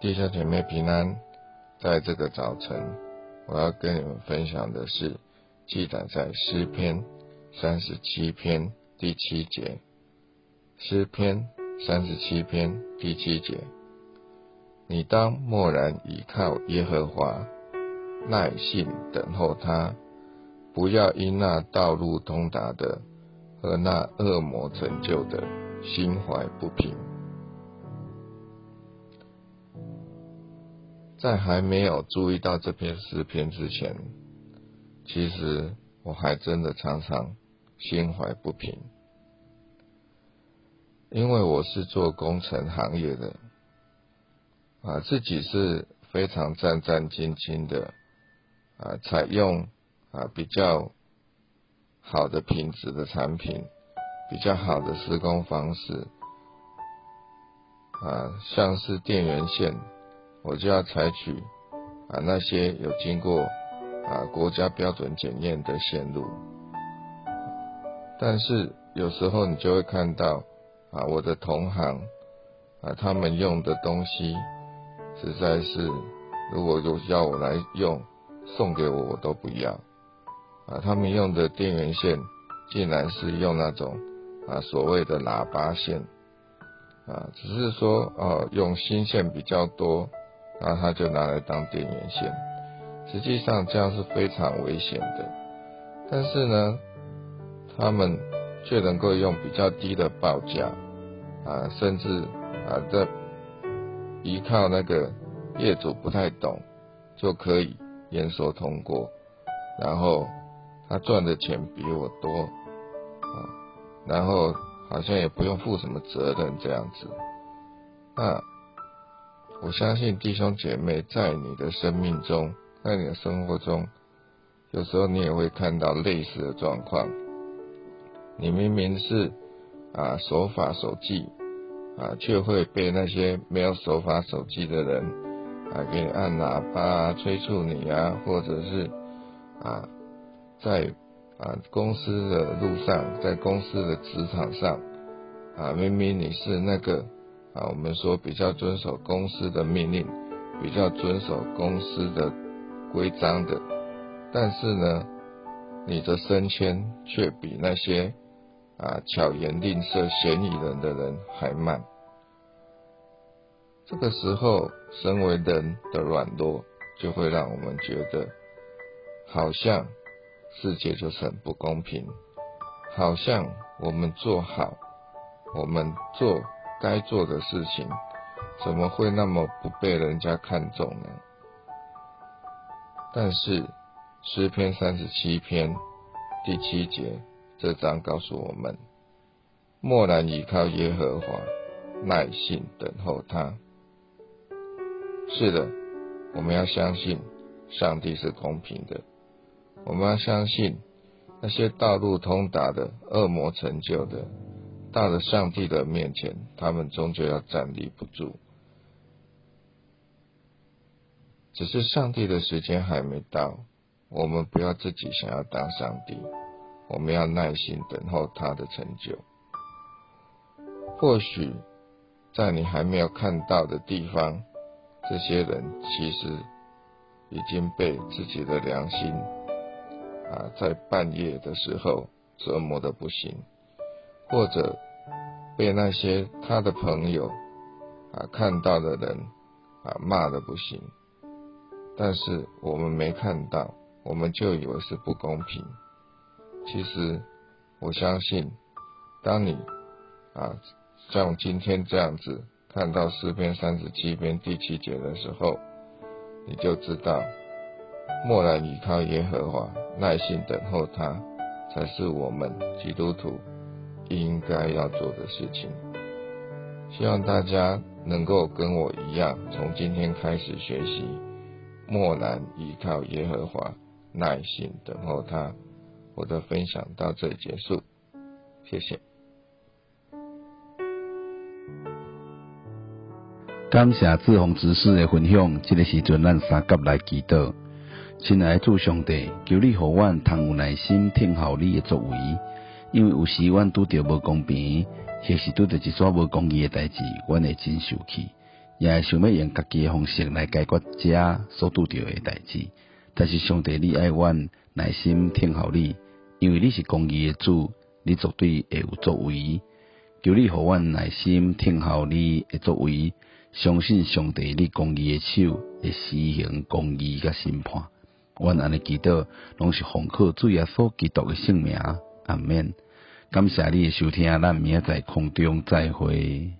弟兄姐妹平安，在这个早晨，我要跟你们分享的是记载在诗篇三十七篇第七节。诗篇三十七篇第七节，你当默然倚靠耶和华，耐心等候他，不要因那道路通达的和那恶魔成就的心怀不平。在还没有注意到这篇诗篇之前，其实我还真的常常心怀不平，因为我是做工程行业的，啊，自己是非常战战兢兢的，啊，采用啊比较好的品质的产品，比较好的施工方式，啊，像是电源线。我就要采取啊那些有经过啊国家标准检验的线路，但是有时候你就会看到啊我的同行啊他们用的东西实在是，如果有要我来用送给我我都不要啊他们用的电源线竟然是用那种啊所谓的喇叭线啊只是说啊用新线比较多。然后他就拿来当电源线，实际上这样是非常危险的。但是呢，他们却能够用比较低的报价啊，甚至啊，这依靠那个业主不太懂，就可以验收通过，然后他赚的钱比我多啊，然后好像也不用负什么责任这样子，那。我相信弟兄姐妹在你的生命中，在你的生活中，有时候你也会看到类似的状况。你明明是啊守法守纪啊，却会被那些没有守法守纪的人啊给按喇叭催促你啊，或者是啊在啊公司的路上，在公司的职场上啊，明明你是那个。啊，我们说比较遵守公司的命令，比较遵守公司的规章的，但是呢，你的升迁却比那些啊巧言令色、嫌疑人的人还慢。这个时候，身为人的软弱，就会让我们觉得，好像世界就是很不公平，好像我们做好，我们做。该做的事情怎么会那么不被人家看重呢？但是诗篇三十七篇第七节这章告诉我们：默然倚靠耶和华，耐心等候他。是的，我们要相信上帝是公平的，我们要相信那些道路通达的恶魔成就的。到了上帝的面前，他们终究要站立不住。只是上帝的时间还没到，我们不要自己想要当上帝，我们要耐心等候他的成就。或许在你还没有看到的地方，这些人其实已经被自己的良心啊，在半夜的时候折磨的不行。或者被那些他的朋友啊看到的人啊骂的不行，但是我们没看到，我们就以为是不公平。其实我相信，当你啊像今天这样子看到诗篇三十七篇第七节的时候，你就知道，默然依靠耶和华，耐心等候他，才是我们基督徒。应该要做的事情，希望大家能够跟我一样，从今天开始学习，默然依靠耶和华，耐心等候他。我的分享到这里结束，谢谢。感谢志宏执事的分享，这个时阵咱三甲来祈祷，亲爱的主上帝，求你互阮通有耐心听候你的作为。因为有时阮拄着无公平，或是拄着一撮无公义诶代志，阮会真受气。也会想要用家己诶方式来解决遮所拄着诶代志。但是上帝，你爱阮耐心听候你，因为你是公义诶主，你绝对会有作为。求你互阮耐心听候你诶作为，相信上帝你公义诶手会施行公义甲审判。阮安尼祈祷，拢是奉靠主耶稣基督诶圣名，阿免。感谢你诶收听，咱明仔载空中再会。